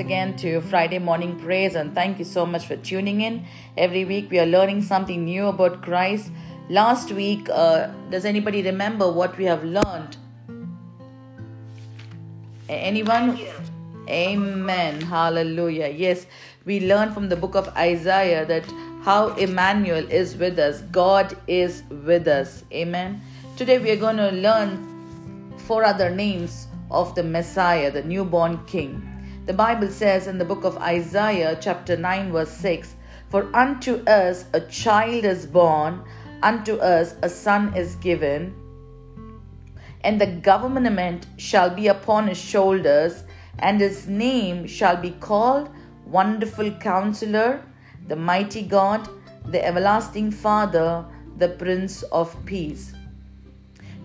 again to Friday morning praise and thank you so much for tuning in. Every week we are learning something new about Christ. Last week, uh, does anybody remember what we have learned? Anyone? Amen. Hallelujah. Yes, we learned from the book of Isaiah that how Emmanuel is with us. God is with us. Amen. Today we are going to learn four other names of the Messiah, the newborn King. The Bible says in the book of Isaiah, chapter 9, verse 6 For unto us a child is born, unto us a son is given, and the government shall be upon his shoulders, and his name shall be called Wonderful Counselor, the Mighty God, the Everlasting Father, the Prince of Peace.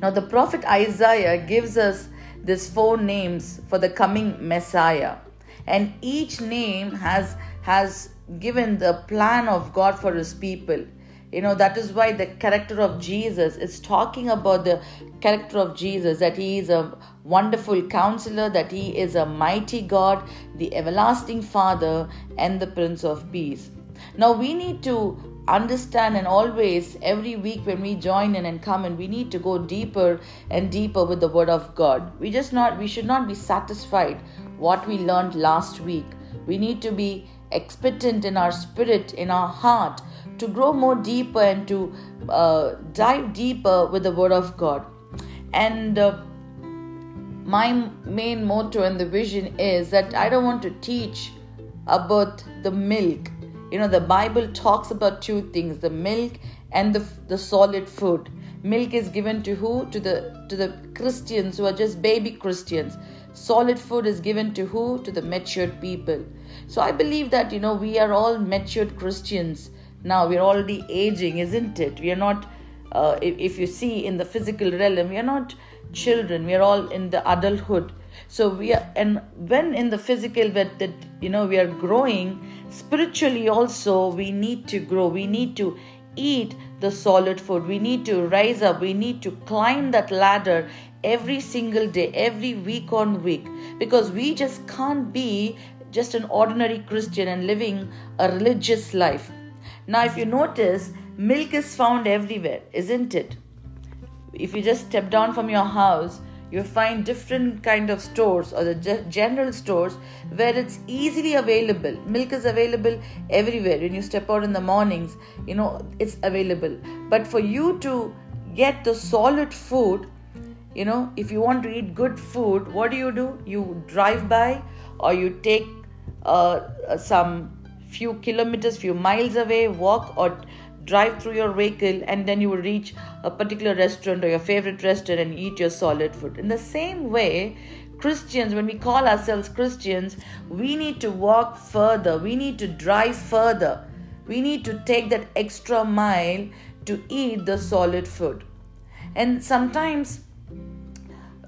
Now, the prophet Isaiah gives us these four names for the coming Messiah. And each name has has given the plan of God for his people. You know, that is why the character of Jesus is talking about the character of Jesus that he is a wonderful counselor, that he is a mighty God, the everlasting Father, and the Prince of Peace. Now we need to understand and always every week when we join in and come in we need to go deeper and deeper with the word of god we just not we should not be satisfied what we learned last week. We need to be expectant in our spirit in our heart to grow more deeper and to uh, dive deeper with the word of god. And uh, my main motto and the vision is that i don't want to teach about the milk. You know the bible talks about two things the milk and the, the solid food. Milk is given to who? To the to the christians who are just baby christians solid food is given to who? To the matured people. So i believe that you know we are all matured christians. Now we're already aging isn't it? We are not uh, if, if you see in the physical realm we are not children. We are all in the adulthood. So we are and when in the physical that, that you know we are growing spiritually also we need to grow. We need to eat the solid food. We need to rise up. We need to climb that ladder every single day every week on week because we just can't be just an ordinary christian and living a religious life. Now if you notice milk is found everywhere isn't it? If you just step down from your house you find different kind of stores or the general stores where it's easily available. Milk is available everywhere. When you step out in the mornings you know it's available. But for you to get the solid food you know if you want to eat good food what do you do you drive by or you take uh, some few kilometers few miles away walk or drive through your vehicle and then you will reach a particular restaurant or your favorite restaurant and eat your solid food. In the same way, Christians, when we call ourselves Christians, we need to walk further, we need to drive further, we need to take that extra mile to eat the solid food. And sometimes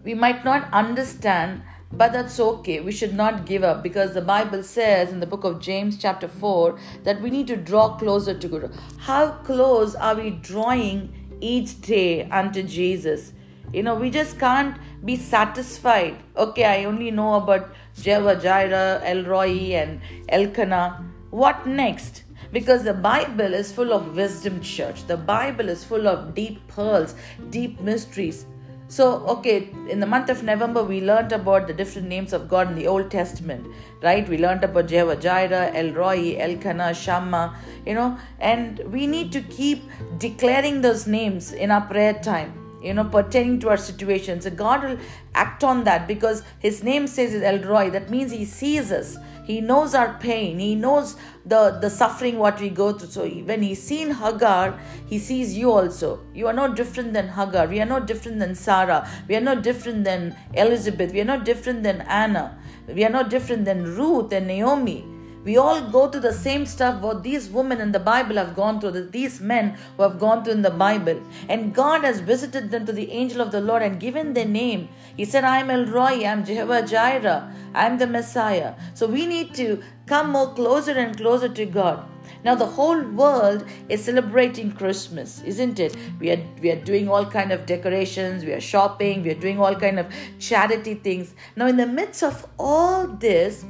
we might not understand but that's okay. We should not give up because the Bible says in the book of James, chapter 4, that we need to draw closer to God. How close are we drawing each day unto Jesus? You know, we just can't be satisfied. Okay, I only know about Jehovah Jireh, El Roi, and Elkanah. What next? because the Bible is full of wisdom, church. The Bible is full of deep pearls, deep mysteries. So, okay, in the month of November, we learned about the different names of God in the Old Testament, right? We learned about Jehovah Jireh, El Roi, Elkanah, Shammah, you know, and we need to keep declaring those names in our prayer time, you know, pertaining to our situation. So, God will act on that because His name says is El Roi. That means He sees us. He knows our pain. He knows the, the suffering what we go through. So when he's seen Hagar, he sees you also. You are no different than Hagar. We are no different than Sarah. We are no different than Elizabeth. We are no different than Anna. We are no different than Ruth and Naomi. We all go through the same stuff what these women in the Bible have gone through, these men who have gone through in the Bible. And God has visited them to the angel of the Lord and given their name. He said, I am El Roi, I am Jehovah Jireh, I am the Messiah. So we need to come more closer and closer to God. Now the whole world is celebrating Christmas, isn't it? We are we are doing all kind of decorations, we are shopping, we are doing all kind of charity things. Now in the midst of all this,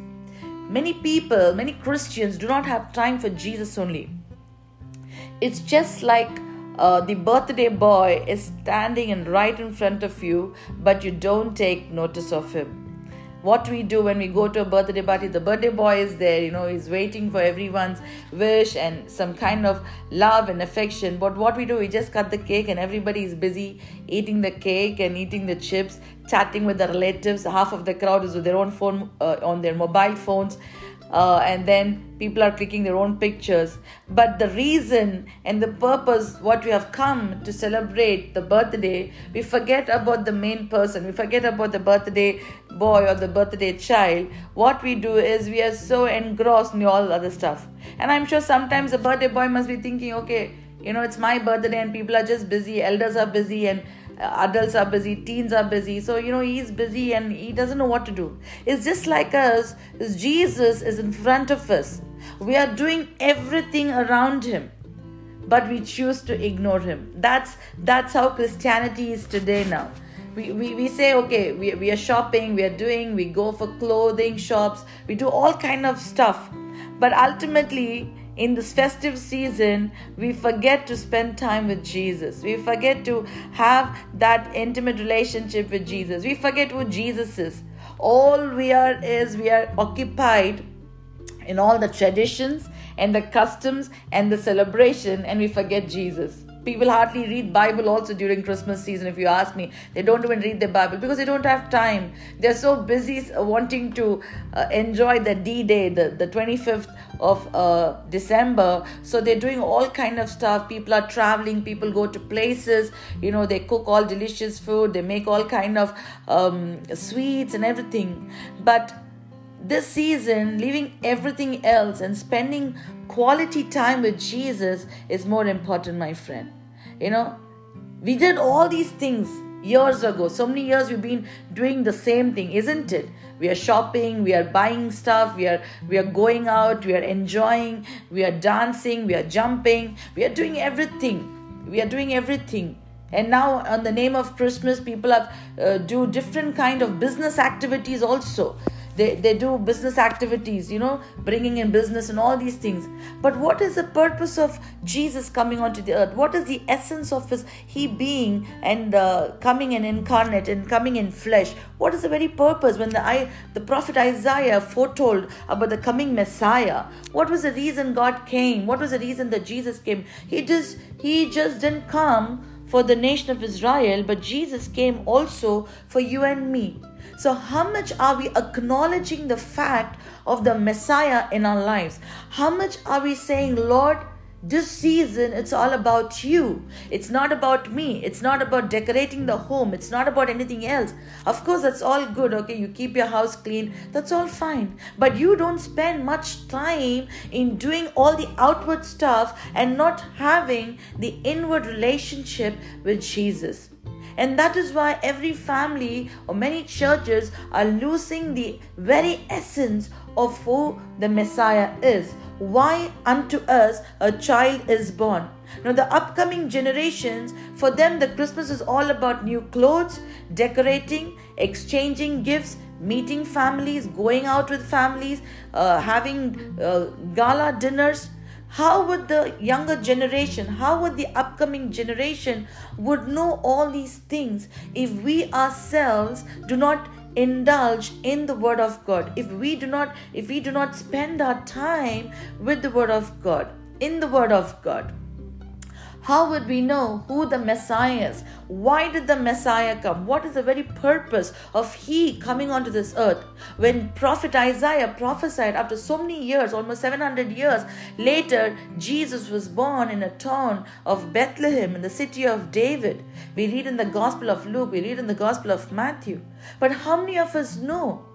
many people, many Christians do not have time for Jesus only. It's just like uh, the birthday boy is standing and right in front of you, but you don't take notice of him what we do when we go to a birthday party. The birthday boy is there you know he's waiting for everyone's wish and some kind of love and affection. But what we do we just cut the cake and everybody is busy eating the cake and eating the chips chatting with the relatives. Half of the crowd is with their own phone uh, on their mobile phones uh, and then people are clicking their own pictures. But the reason and the purpose, what we have come to celebrate the birthday, we forget about the main person. We forget about the birthday boy or the birthday child. What we do is we are so engrossed in all other stuff. And I'm sure sometimes the birthday boy must be thinking, okay, you know, it's my birthday and people are just busy, elders are busy, and adults are busy, teens are busy. So, you know, he's busy and he doesn't know what to do. It's just like us, Jesus is in front of us. We are doing everything around him, but we choose to ignore him. That's that's how Christianity is today now. We, we, we say okay we, we are shopping we are doing we go for clothing shops we do all kind of stuff but ultimately in this festive season, we forget to spend time with Jesus. We forget to have that intimate relationship with Jesus. We forget who Jesus is. All we are is we are occupied in all the traditions and the customs and the celebration, and we forget Jesus people hardly read bible also during christmas season if you ask me. They don't even read the bible because they don't have time. They're so busy wanting to uh, enjoy the d-day the, the 25th of uh, december. So they're doing all kind of stuff. People are traveling. People go to places. You know they cook all delicious food. They make all kind of um, sweets and everything. But this season, leaving everything else and spending quality time with Jesus is more important, my friend. You know, we did all these things years ago. So many years we've been doing the same thing, isn't it? We are shopping, we are buying stuff, we are we are going out, we are enjoying, we are dancing, we are jumping, we are doing everything. We are doing everything and now on the name of christmas people have uh, do different kind of business activities also they, they do business activities you know bringing in business and all these things. But what is the purpose of jesus coming onto the earth? What is the essence of his he being and uh, coming and incarnate and coming in flesh? What is the very purpose? When the I, the prophet isaiah foretold about the coming messiah what was the reason god came? What was the reason that jesus came? He just he just didn't come for the nation of Israel, but Jesus came also for you and me. So, how much are we acknowledging the fact of the Messiah in our lives? How much are we saying, Lord, this season it's all about you. It's not about me. It's not about decorating the home. It's not about anything else. Of course that's all good okay? You keep your house clean. That's all fine. But you don't spend much time in doing all the outward stuff and not having the inward relationship with jesus. And that is why every family or many churches are losing the very essence of who the Messiah is. Why unto us a child is born? Now, the upcoming generations, for them, the Christmas is all about new clothes, decorating, exchanging gifts, meeting families, going out with families, uh, having uh, gala dinners how would the younger generation how would the upcoming generation would know all these things if we ourselves do not indulge in the word of god. If we do not if we do not spend our time with the word of god in the word of god how would we know who the Messiah is? Why did the Messiah come? What is the very purpose of He coming onto this earth? When Prophet Isaiah prophesied after so many years, almost 700 years later, Jesus was born in a town of Bethlehem in the city of David. We read in the Gospel of Luke, we read in the Gospel of Matthew. But how many of us know?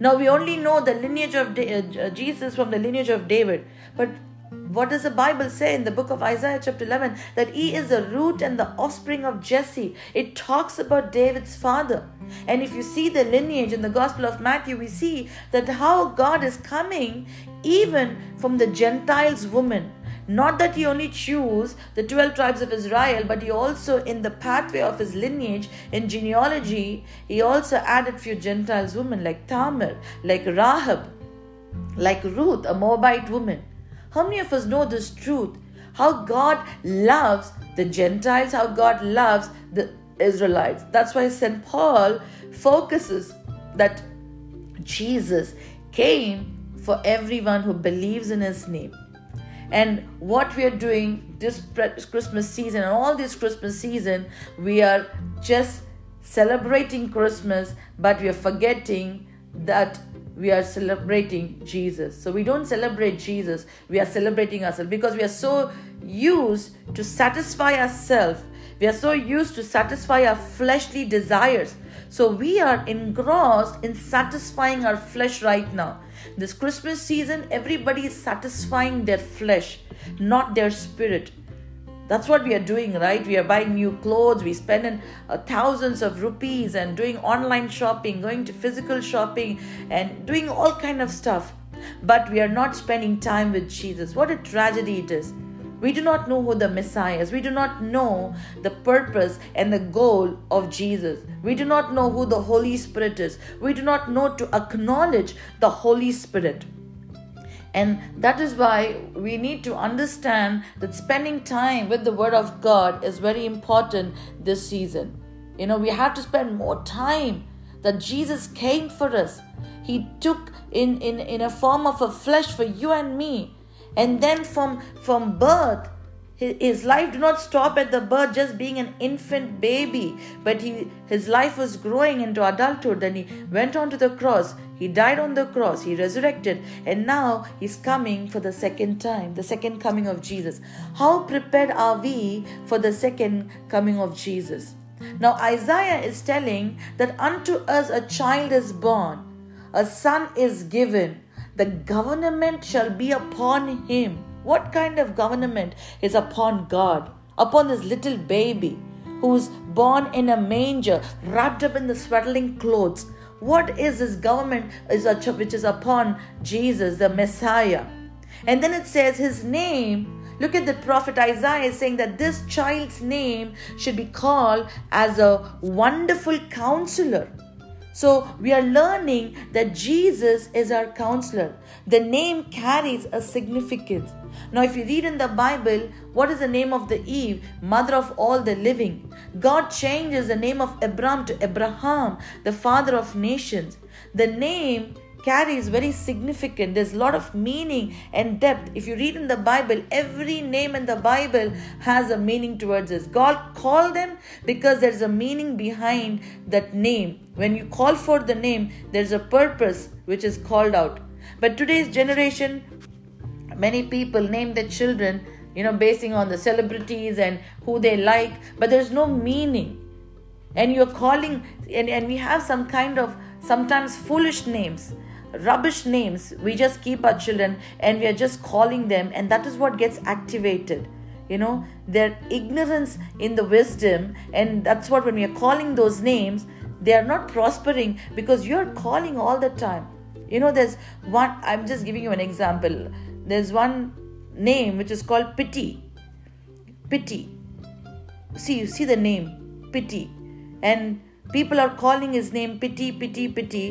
Now we only know the lineage of uh, Jesus from the lineage of David, but what does the Bible say in the book of Isaiah, chapter 11? That he is the root and the offspring of Jesse. It talks about David's father. And if you see the lineage in the Gospel of Matthew, we see that how God is coming even from the Gentiles woman. Not that he only chose the 12 tribes of Israel, but he also, in the pathway of his lineage, in genealogy, he also added few Gentiles women like Tamar, like Rahab, like Ruth, a Moabite woman. How many of us know this truth? How God loves the Gentiles, how God loves the Israelites. That's why St. Paul focuses that Jesus came for everyone who believes in his name. And what we are doing this Christmas season and all this Christmas season, we are just celebrating Christmas, but we are forgetting that we are celebrating Jesus. So we don't celebrate Jesus, we are celebrating ourselves because we are so used to satisfy ourselves. We are so used to satisfy our fleshly desires. So we are engrossed in satisfying our flesh right now. This Christmas season, everybody is satisfying their flesh, not their spirit. That's what we are doing, right? We are buying new clothes, we spend uh, thousands of rupees and doing online shopping, going to physical shopping, and doing all kind of stuff. But we are not spending time with Jesus. What a tragedy it is. We do not know who the Messiah is. We do not know the purpose and the goal of Jesus. We do not know who the Holy Spirit is. We do not know to acknowledge the Holy Spirit. And that is why we need to understand that spending time with the Word of God is very important this season. You know, we have to spend more time that Jesus came for us. He took in, in, in a form of a flesh for you and me. And then from, from birth, his life did not stop at the birth just being an infant baby. But he his life was growing into adulthood. Then he went on to the cross. He died on the cross. He resurrected. And now he's coming for the second time the second coming of jesus. How prepared are we for the second coming of jesus? Now isaiah is telling that unto us a child is born a son is given. The government shall be upon him what kind of government is upon God, upon this little baby who's born in a manger, wrapped up in the swaddling clothes? What is this government which is upon Jesus, the Messiah? And then it says his name. Look at the prophet Isaiah saying that this child's name should be called as a wonderful counselor so we are learning that Jesus is our counselor. The name carries a significance. Now, if you read in the Bible, what is the name of the Eve, mother of all the living? God changes the name of Abram to Abraham, the father of nations. The name carries very significant. There's a lot of meaning and depth. If you read in the bible every name in the bible has a meaning towards us god called them because there's a meaning behind that name. When you call for the name there's a purpose which is called out. But today's generation many people name their children you know basing on the celebrities and who they like but there's no meaning. And you're calling and, and we have some kind of sometimes foolish names rubbish names. We just keep our children and we are just calling them and that is what gets activated. You know their ignorance in the wisdom and that's what when we are calling those names they are not prospering because you're calling all the time. You know there's one i'm just giving you an example there's one name which is called pity pity see you see the name pity and people are calling his name pity pity pity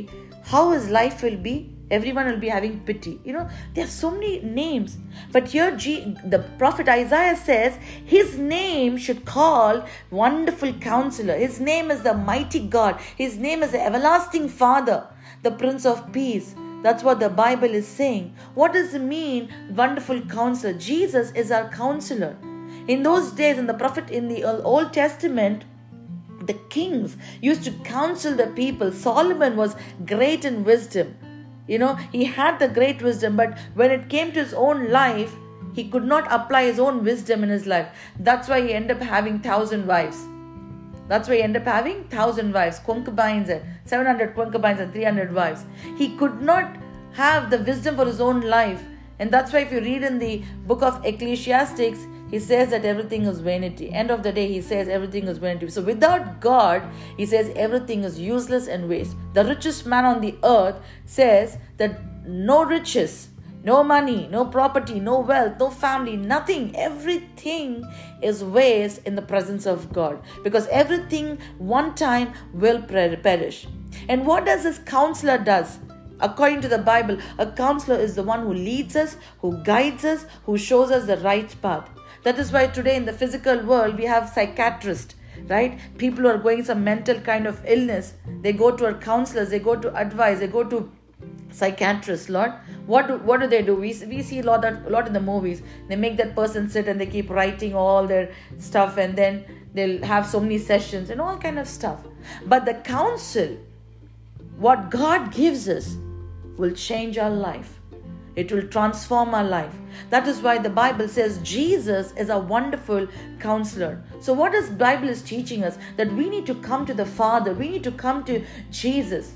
how his life will be everyone will be having pity you know there are so many names. But here G, the prophet isaiah says his name should call wonderful counselor. His name is the mighty god. His name is the everlasting father the prince of peace that's what the bible is saying what does it mean wonderful counselor jesus is our counselor in those days in the prophet in the old testament the kings used to counsel the people. Solomon was great in wisdom. You know, he had the great wisdom, but when it came to his own life, he could not apply his own wisdom in his life. That's why he ended up having thousand wives. That's why he ended up having thousand wives, concubines, and 700 concubines and 300 wives. He could not have the wisdom for his own life. And that's why if you read in the book of Ecclesiastics, he says that everything is vanity. End of the day, he says everything is vanity. So without God, he says everything is useless and waste. The richest man on the earth says that no riches, no money, no property, no wealth, no family, nothing, everything is waste in the presence of God. Because everything one time will perish. And what does this counselor does? According to the Bible, a counselor is the one who leads us, who guides us, who shows us the right path. That is why today in the physical world we have psychiatrists, right? People who are going some mental kind of illness, they go to our counselors, they go to advice, they go to psychiatrists. Lord, what do, what do they do? We, we see a lot a lot in the movies. They make that person sit and they keep writing all their stuff, and then they'll have so many sessions and all kind of stuff. But the counsel, what God gives us, will change our life. It will transform our life. That is why the Bible says Jesus is a wonderful counselor. So what is Bible is teaching us that we need to come to the Father. We need to come to Jesus.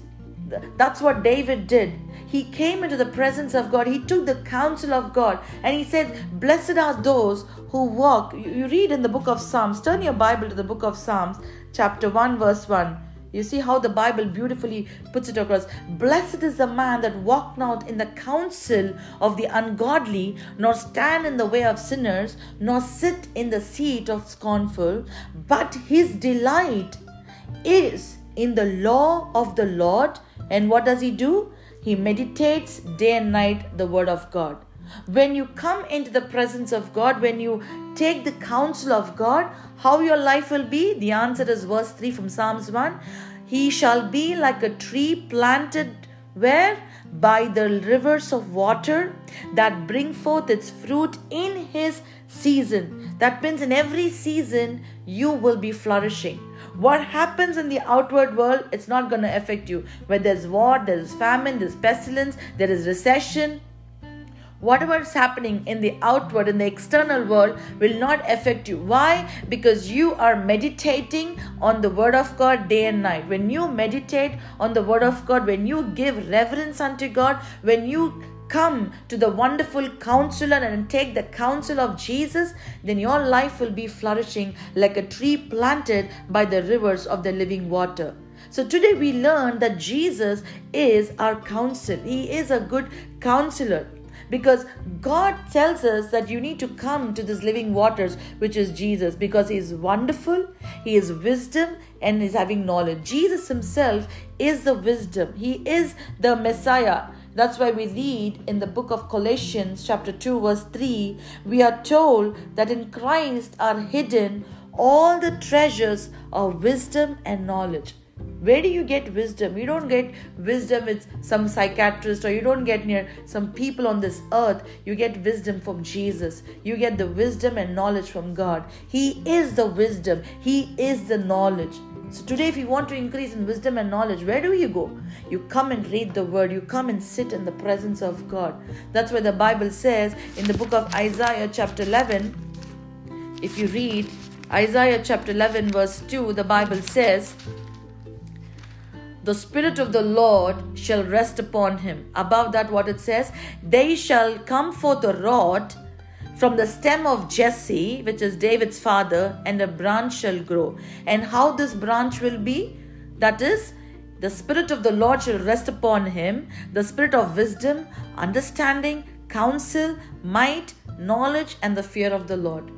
That's what David did. He came into the presence of God. He took the counsel of God and he said, Blessed are those who walk. You read in the book of Psalms. Turn your Bible to the book of Psalms, chapter 1, verse 1. You see how the Bible beautifully puts it across. Blessed is the man that walk not in the counsel of the ungodly, nor stand in the way of sinners, nor sit in the seat of scornful, but his delight is in the law of the Lord. And what does he do? He meditates day and night the word of God. When you come into the presence of God, when you take the counsel of God, how your life will be? The answer is verse 3 from Psalms 1. He shall be like a tree planted where? By the rivers of water that bring forth its fruit in his season. That means in every season you will be flourishing. What happens in the outward world, it's not going to affect you. Where there's war, there's famine, there's pestilence, there is recession, whatever is happening in the outward in the external world will not affect you. Why? Because you are meditating on the word of god day and night. When you meditate on the word of god when you give reverence unto god when you come to the wonderful counselor and take the counsel of Jesus, then your life will be flourishing like a tree planted by the rivers of the living water. So today we learn that Jesus is our counsel. He is a good counselor because God tells us that you need to come to this living waters, which is Jesus, because He is wonderful, He is wisdom, and He's having knowledge. Jesus Himself is the wisdom, He is the Messiah. That's why we read in the book of Colossians, chapter 2, verse 3, we are told that in Christ are hidden all the treasures of wisdom and knowledge. Where do you get wisdom? You don't get wisdom with some psychiatrist or you don't get near some people on this earth. You get wisdom from Jesus. You get the wisdom and knowledge from God. He is the wisdom, He is the knowledge. So, today, if you want to increase in wisdom and knowledge, where do you go? You come and read the word, you come and sit in the presence of God. That's why the Bible says in the book of Isaiah, chapter 11, if you read Isaiah chapter 11, verse 2, the Bible says, the Spirit of the Lord shall rest upon him. Above that, what it says, they shall come forth a rod from the stem of Jesse, which is David's father, and a branch shall grow. And how this branch will be? That is, the Spirit of the Lord shall rest upon him, the Spirit of wisdom, understanding, counsel, might, knowledge, and the fear of the Lord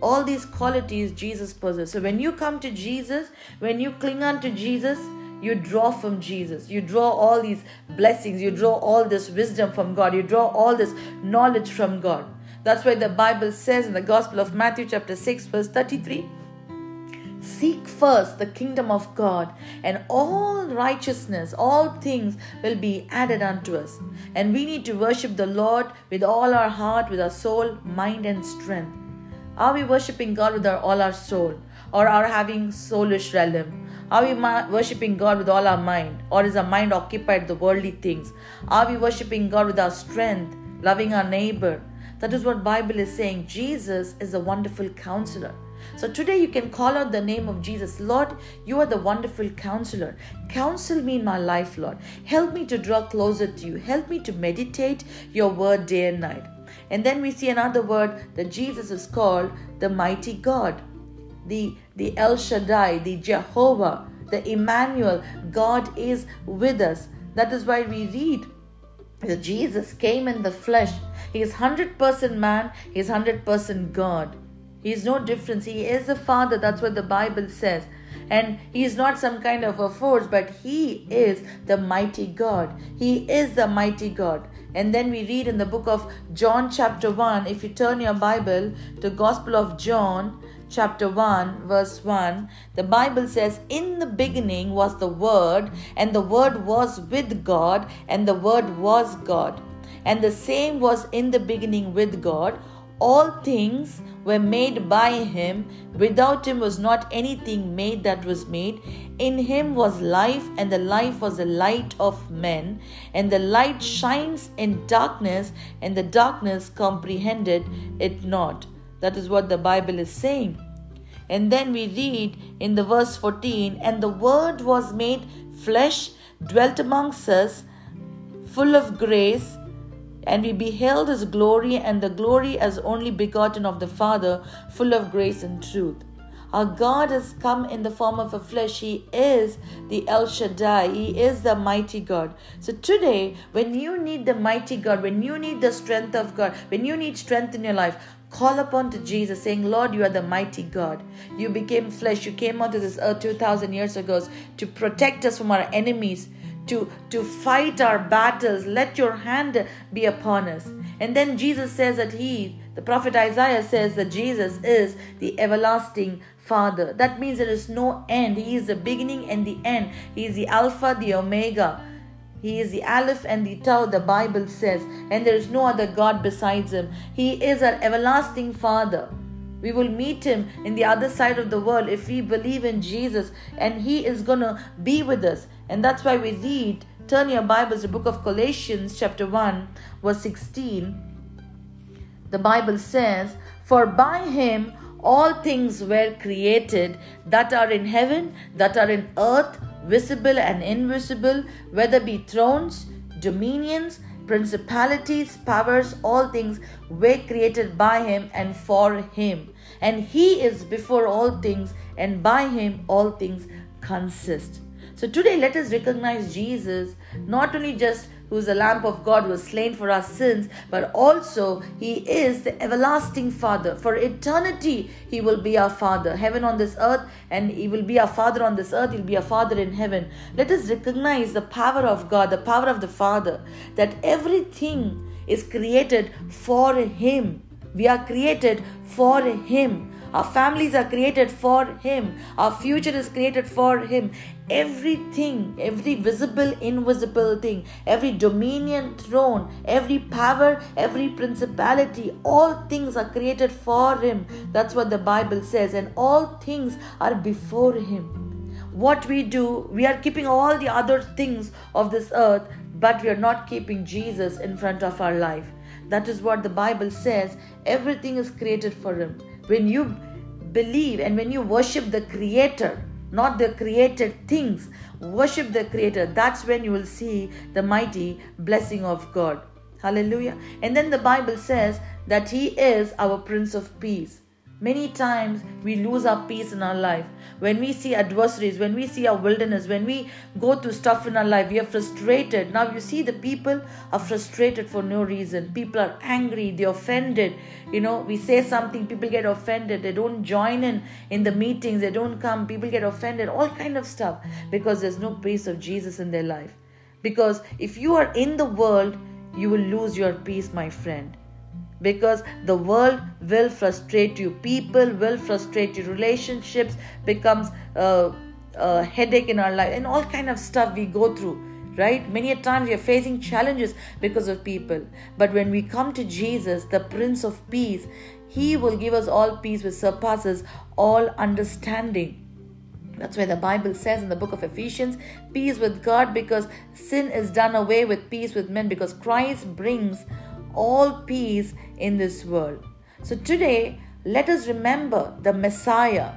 all these qualities Jesus possesses. So when you come to Jesus, when you cling on to Jesus, you draw from Jesus. You draw all these blessings. You draw all this wisdom from God. You draw all this knowledge from God. That's why the Bible says in the Gospel of Matthew, chapter 6, verse 33 Seek first the kingdom of God, and all righteousness, all things will be added unto us. And we need to worship the Lord with all our heart, with our soul, mind, and strength. Are we worshiping God with our, all our soul, or are having soulish realm? Are we worshipping God with all our mind? Or is our mind occupied with the worldly things? Are we worshipping God with our strength, loving our neighbor? That is what Bible is saying. Jesus is a wonderful counselor. So today you can call out the name of Jesus. Lord, you are the wonderful counselor. Counsel me in my life, Lord. Help me to draw closer to you. Help me to meditate your word day and night. And then we see another word that Jesus is called the mighty God the, the El Shaddai, the Jehovah, the Emmanuel. God is with us. That is why we read that Jesus came in the flesh. He is 100% man, he is 100% God. He is no difference. He is the Father. That's what the Bible says. and he is not some kind of a force, but he is the mighty God. He is the mighty God. And then we read in the book of John, chapter 1, if you turn your Bible to Gospel of John, chapter 1, verse 1, the Bible says, In the beginning was the Word, and the Word was with God, and the Word was God. And the same was in the beginning with God. All things were made by him. Without him was not anything made that was made. In him was life, and the life was the light of men. And the light shines in darkness, and the darkness comprehended it not. That is what the Bible is saying. And then we read in the verse 14, and the word was made flesh, dwelt amongst us, full of grace and we beheld his glory and the glory as only begotten of the Father, full of grace and truth. Our God has come in the form of a flesh. He is the El Shaddai. He is the mighty God. So today, when you need the mighty God, when you need the strength of God, when you need strength in your life, call upon to Jesus, saying, Lord, you are the mighty God. You became flesh. You came onto this earth 2,000 years ago to protect us from our enemies to, to fight our battles. Let your hand be upon us. And then Jesus says that He, the prophet Isaiah says that Jesus is the everlasting Father. That means there is no end. He is the beginning and the end. He is the Alpha, the Omega. He is the Aleph and the Tau, the Bible says, and there is no other God besides Him. He is our everlasting Father. We will meet him in the other side of the world if we believe in Jesus and he is going to be with us. And that's why we read, turn your Bibles, the book of Colossians, chapter 1, verse 16. The Bible says, For by him all things were created that are in heaven, that are in earth, visible and invisible, whether be thrones, dominions, principalities, powers, all things were created by him and for him. And he is before all things, and by him all things consist. So today let us recognize Jesus not only just who is the Lamb of God who was slain for our sins, but also He is the everlasting Father. For eternity, He will be our Father. Heaven on this earth, and He will be our Father on this earth, He'll be our Father in heaven. Let us recognize the power of God, the power of the Father, that everything is created for Him. We are created for Him. Our families are created for Him. Our future is created for Him. Everything, every visible, invisible thing, every dominion, throne, every power, every principality, all things are created for Him. That's what the Bible says. And all things are before Him. What we do, we are keeping all the other things of this earth, but we are not keeping Jesus in front of our life. That is what the Bible says. Everything is created for Him. When you believe and when you worship the Creator, not the created things, worship the Creator, that's when you will see the mighty blessing of God. Hallelujah. And then the Bible says that He is our Prince of Peace. Many times we lose our peace in our life. When we see adversaries, when we see our wilderness, when we go through stuff in our life, we are frustrated. Now you see the people are frustrated for no reason. People are angry, they're offended. You know, we say something, people get offended. They don't join in in the meetings, they don't come, people get offended, all kind of stuff because there's no peace of Jesus in their life. Because if you are in the world, you will lose your peace, my friend because the world will frustrate you. People will frustrate you. Relationships becomes a, a, headache in our life. And all kind of stuff we go through right? Many a times we are facing challenges because of people. But when we come to jesus the prince of peace he will give us all peace which surpasses all understanding. That's why the Bible says in the book of Ephesians, peace with God because sin is done away with peace with men because Christ brings all peace in this world. So today, let us remember the Messiah.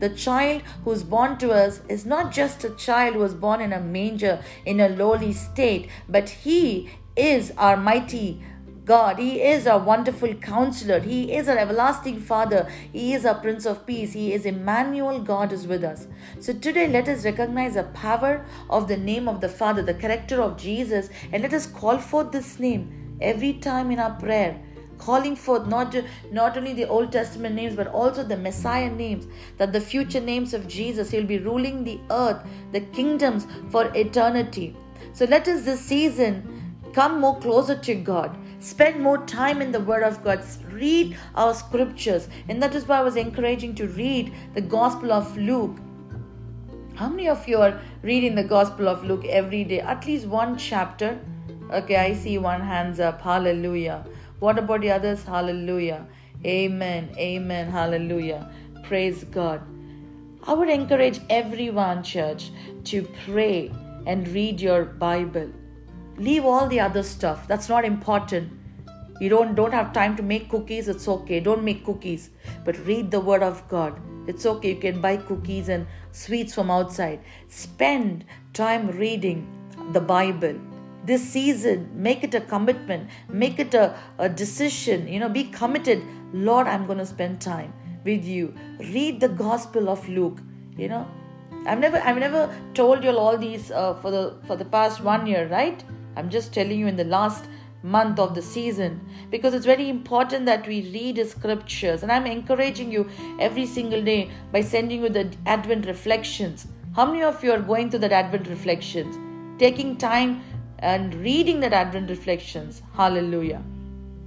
The child who is born to us is not just a child who was born in a manger in a lowly state, but he is our mighty God. He is our wonderful counselor. He is our everlasting Father. He is our Prince of Peace. He is Emmanuel. God is with us. So today, let us recognize the power of the name of the Father, the character of Jesus, and let us call forth this name every time in our prayer calling forth not, not only the Old Testament names, but also the Messiah names, that the future names of Jesus. He'll be ruling the earth, the kingdoms for eternity. So let us this season come more closer to God. Spend more time in the Word of God. Read our scriptures. And that is why I was encouraging to read the Gospel of Luke. How many of you are reading the Gospel of Luke every day? At least one chapter. Okay, I see one hands up. Hallelujah. What about the others? Hallelujah. Amen. Amen. Hallelujah. Praise God. I would encourage everyone, church, to pray and read your Bible. Leave all the other stuff. That's not important. You don't don't have time to make cookies, it's okay. Don't make cookies. But read the word of God. It's okay. You can buy cookies and sweets from outside. Spend time reading the Bible this season. Make it a commitment. Make it a, a decision. You know be committed. Lord i'm going to spend time with you. Read the gospel of luke. You know i've never i've never told you all these uh, for the for the past one year right? I'm just telling you in the last month of the season. Because it's very important that we read the scriptures. And i'm encouraging you every single day by sending you the advent reflections. How many of you are going through that advent reflections? Taking time and reading that Advent reflections. Hallelujah.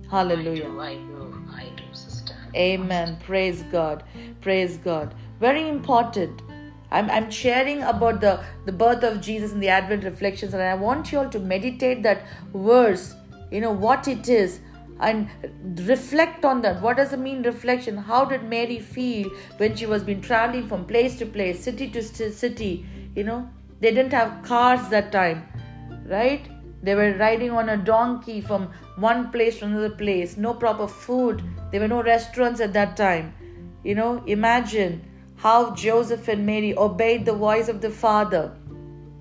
Hallelujah. I do, I do, I do, sister. Amen. Praise God. Praise God. Very important. I'm, I'm sharing about the, the birth of Jesus in the Advent reflections, and I want you all to meditate that verse, you know, what it is, and reflect on that. What does it mean, reflection? How did Mary feel when she was been traveling from place to place, city to city? You know, they didn't have cars that time right? They were riding on a donkey from one place to another place, no proper food. There were no restaurants at that time. You know, imagine how Joseph and Mary obeyed the voice of the Father.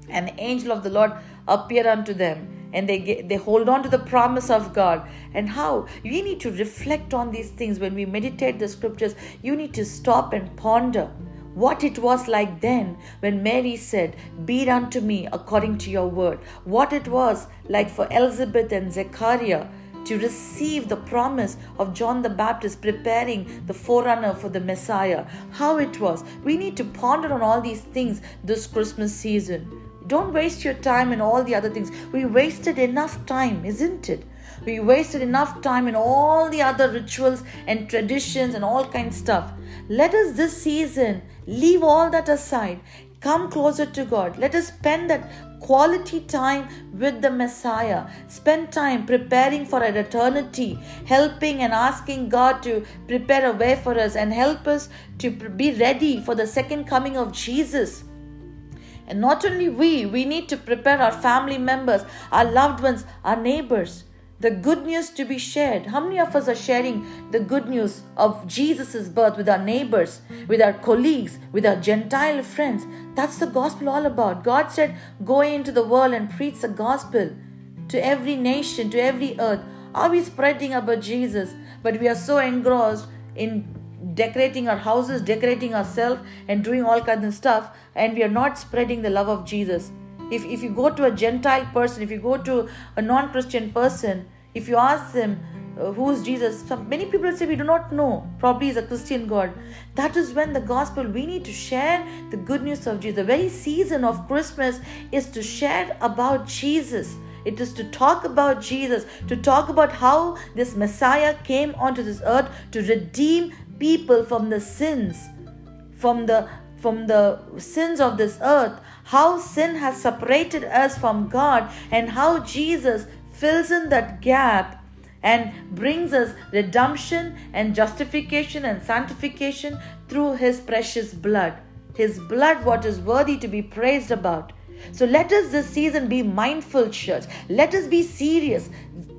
An angel of the Lord appeared unto them and they get, they hold on to the promise of God and how we need to reflect on these things when we meditate the scriptures you need to stop and ponder what it was like then when Mary said, Be it unto me according to your word. What it was like for Elizabeth and Zechariah to receive the promise of John the Baptist preparing the forerunner for the Messiah. How it was. We need to ponder on all these things this Christmas season. Don't waste your time in all the other things. We wasted enough time, isn't it? We wasted enough time in all the other rituals and traditions and all kinds of stuff. Let us this season leave all that aside. Come closer to God. Let us spend that quality time with the Messiah. Spend time preparing for an eternity, helping and asking God to prepare a way for us and help us to be ready for the second coming of Jesus. And not only we, we need to prepare our family members, our loved ones, our neighbors the good news to be shared. How many of us are sharing the good news of Jesus' birth with our neighbors, with our colleagues, with our Gentile friends? That's the gospel all about. God said, Go into the world and preach the gospel to every nation, to every earth. Are we spreading about Jesus? But we are so engrossed in decorating our houses, decorating ourselves, and doing all kinds of stuff, and we are not spreading the love of Jesus. If, if you go to a Gentile person, if you go to a non Christian person, if you ask them, uh, who is Jesus? Some, many people say we do not know. Probably is a Christian God. That is when the gospel, we need to share the good news of Jesus. The very season of Christmas is to share about Jesus. It is to talk about Jesus, to talk about how this Messiah came onto this earth to redeem people from the sins, from the from the sins of this earth, how sin has separated us from God, and how Jesus fills in that gap and brings us redemption and justification and sanctification through his precious blood. His blood, what is worthy to be praised about. So let us this season be mindful, church. Let us be serious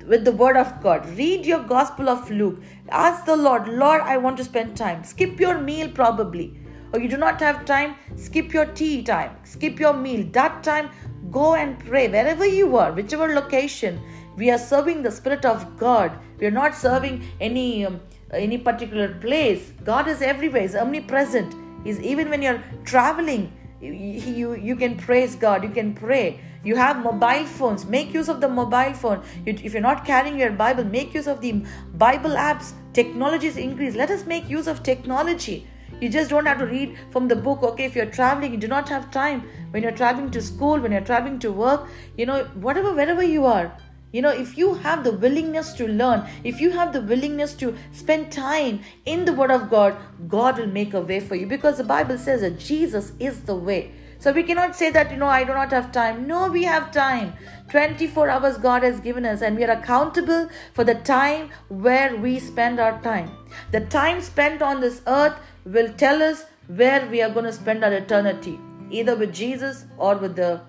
with the word of God. Read your gospel of Luke. Ask the Lord, Lord, I want to spend time. Skip your meal probably or you do not have time, skip your tea time, skip your meal. That time, go and pray wherever you are, whichever location. We are serving the Spirit of God. We are not serving any um, any particular place. God is everywhere. He's omnipresent. He's even when you're traveling you, you, you can praise God, you can pray. You have mobile phones, make use of the mobile phone. You, if you're not carrying your Bible, make use of the Bible apps. Technology is increased. Let us make use of technology. You just don't have to read from the book. Okay, if you're traveling, you do not have time. When you're traveling to school, when you're traveling to work, you know, whatever, wherever you are, you know, if you have the willingness to learn, if you have the willingness to spend time in the Word of God, God will make a way for you because the Bible says that Jesus is the way. So we cannot say that, you know, I do not have time. No, we have time. 24 hours God has given us, and we are accountable for the time where we spend our time. The time spent on this earth will tell us where we are going to spend our eternity, either with Jesus or with the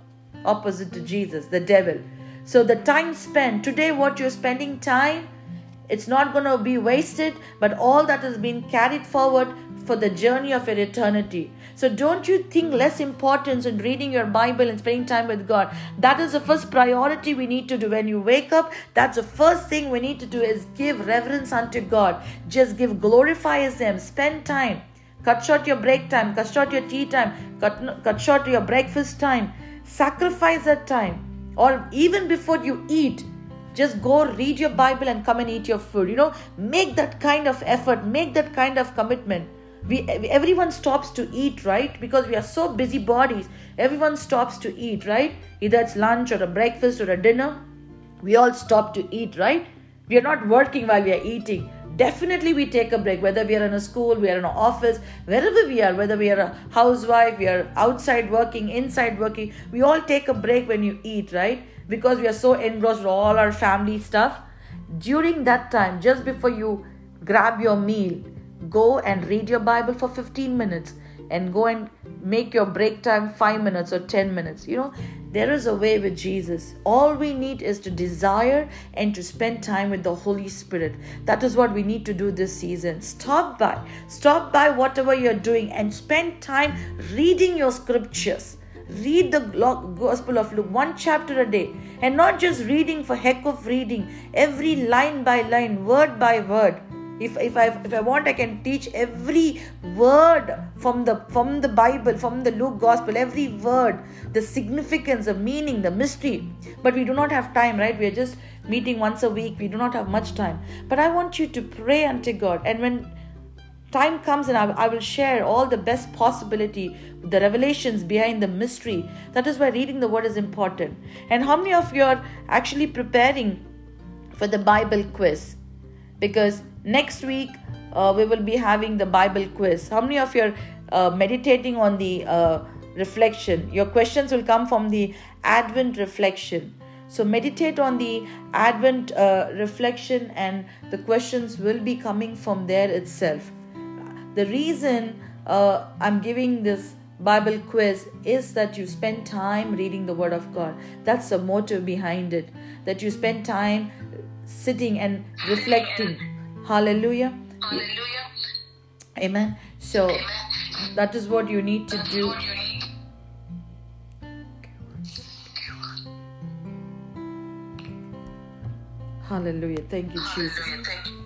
opposite to Jesus, the devil. So the time spent today, what you're spending time, it's not going to be wasted, but all that has been carried forward for the journey of your eternity. So don't you think less importance in reading your Bible and spending time with God. That is the first priority we need to do. When you wake up, that's the first thing we need to do is give reverence unto God. Just give glorify His name. Spend time. Cut short your break time. Cut short your tea time. Cut, cut short your breakfast time. Sacrifice that time. Or even before you eat just go read your bible and come and eat your food. You know make that kind of effort. Make that kind of commitment. We everyone stops to eat right? Because we are so busy bodies. Everyone stops to eat right? Either it's lunch or a breakfast or a dinner. We all stop to eat right? We are not working while we are eating definitely we take a break whether we are in a school we are in an office wherever we are whether we are a housewife we are outside working inside working we all take a break when you eat right? Because we are so engrossed with all our family stuff. During that time just before you grab your meal go and read your bible for 15 minutes and go and make your break time 5 minutes or 10 minutes you know there is a way with Jesus. All we need is to desire and to spend time with the Holy Spirit. That is what we need to do this season. Stop by, stop by whatever you're doing and spend time reading your scriptures. Read the Gospel of Luke, one chapter a day, and not just reading for heck of reading, every line by line, word by word if, if I if I want I can teach every word from the from the Bible from the Luke gospel every word the significance the meaning the mystery. But we do not have time right? We are just meeting once a week. We do not have much time. But I want you to pray unto God. And when time comes and I, I will share all the best possibility the revelations behind the mystery. That is why reading the word is important. And how many of you are actually preparing for the Bible quiz? Because next week uh, we will be having the Bible quiz. How many of you are uh, meditating on the uh, reflection? Your questions will come from the Advent reflection. So meditate on the Advent uh, reflection, and the questions will be coming from there itself. The reason I'm giving this Bible quiz is that you spend time reading the Word of God. That's the motive behind it. That you spend time sitting and reflecting. Hallelujah. Hallelujah. Amen. So Amen. that is what you need to do. Hallelujah. Thank you, Jesus.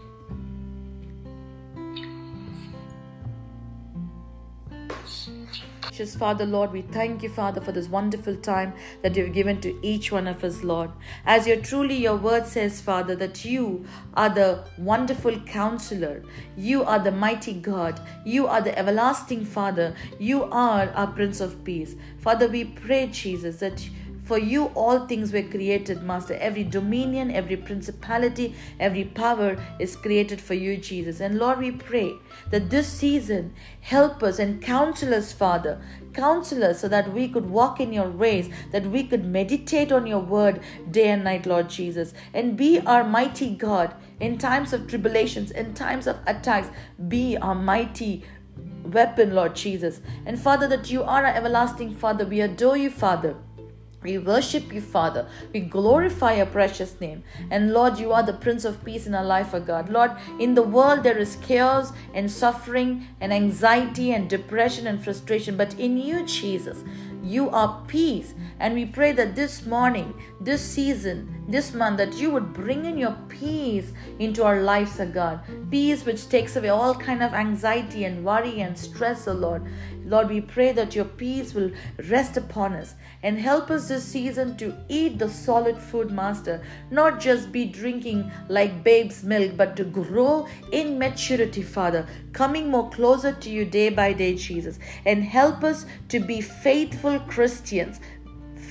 Gracious Father, Lord, we thank you, Father, for this wonderful time that you've given to each one of us, Lord. As you truly your word says, Father, that you are the wonderful counselor, you are the mighty God, you are the everlasting Father, you are our Prince of Peace. Father, we pray, Jesus, that for you, all things were created, Master. Every dominion, every principality, every power is created for you, Jesus. And Lord, we pray that this season help us and counsel us, Father. Counsel us so that we could walk in your ways, that we could meditate on your word day and night, Lord Jesus, and be our mighty God in times of tribulations, in times of attacks. Be our mighty weapon, Lord Jesus. And Father, that you are our everlasting Father. We adore you, Father. We worship you, Father. We glorify your precious name. And Lord, you are the Prince of Peace in our life, O God. Lord, in the world there is chaos and suffering and anxiety and depression and frustration. But in you, Jesus, you are peace. And we pray that this morning, this season, this month, that you would bring in your peace into our lives, O God. Peace which takes away all kind of anxiety and worry and stress, O Lord. Lord, we pray that your peace will rest upon us and help us this season to eat the solid food, Master, not just be drinking like babe's milk, but to grow in maturity, Father, coming more closer to you day by day, Jesus, and help us to be faithful Christians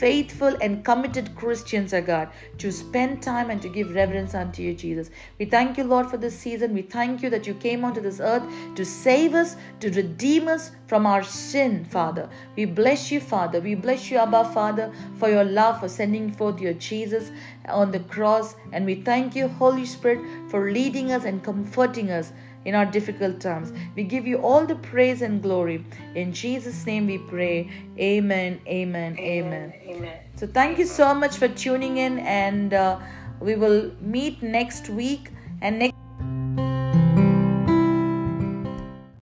faithful and committed Christians, O God, to spend time and to give reverence unto you, Jesus. We thank you, Lord, for this season. We thank you that you came onto this earth to save us, to redeem us from our sin, Father. We bless you, Father. We bless you, Abba, Father, for your love, for sending forth your Jesus on the cross. And we thank you, Holy Spirit, for leading us and comforting us in our difficult times. We give you all the praise and glory. In Jesus' name we pray. Amen, amen, amen. Amen. So thank you so much for tuning in, and uh, we will meet next week. And next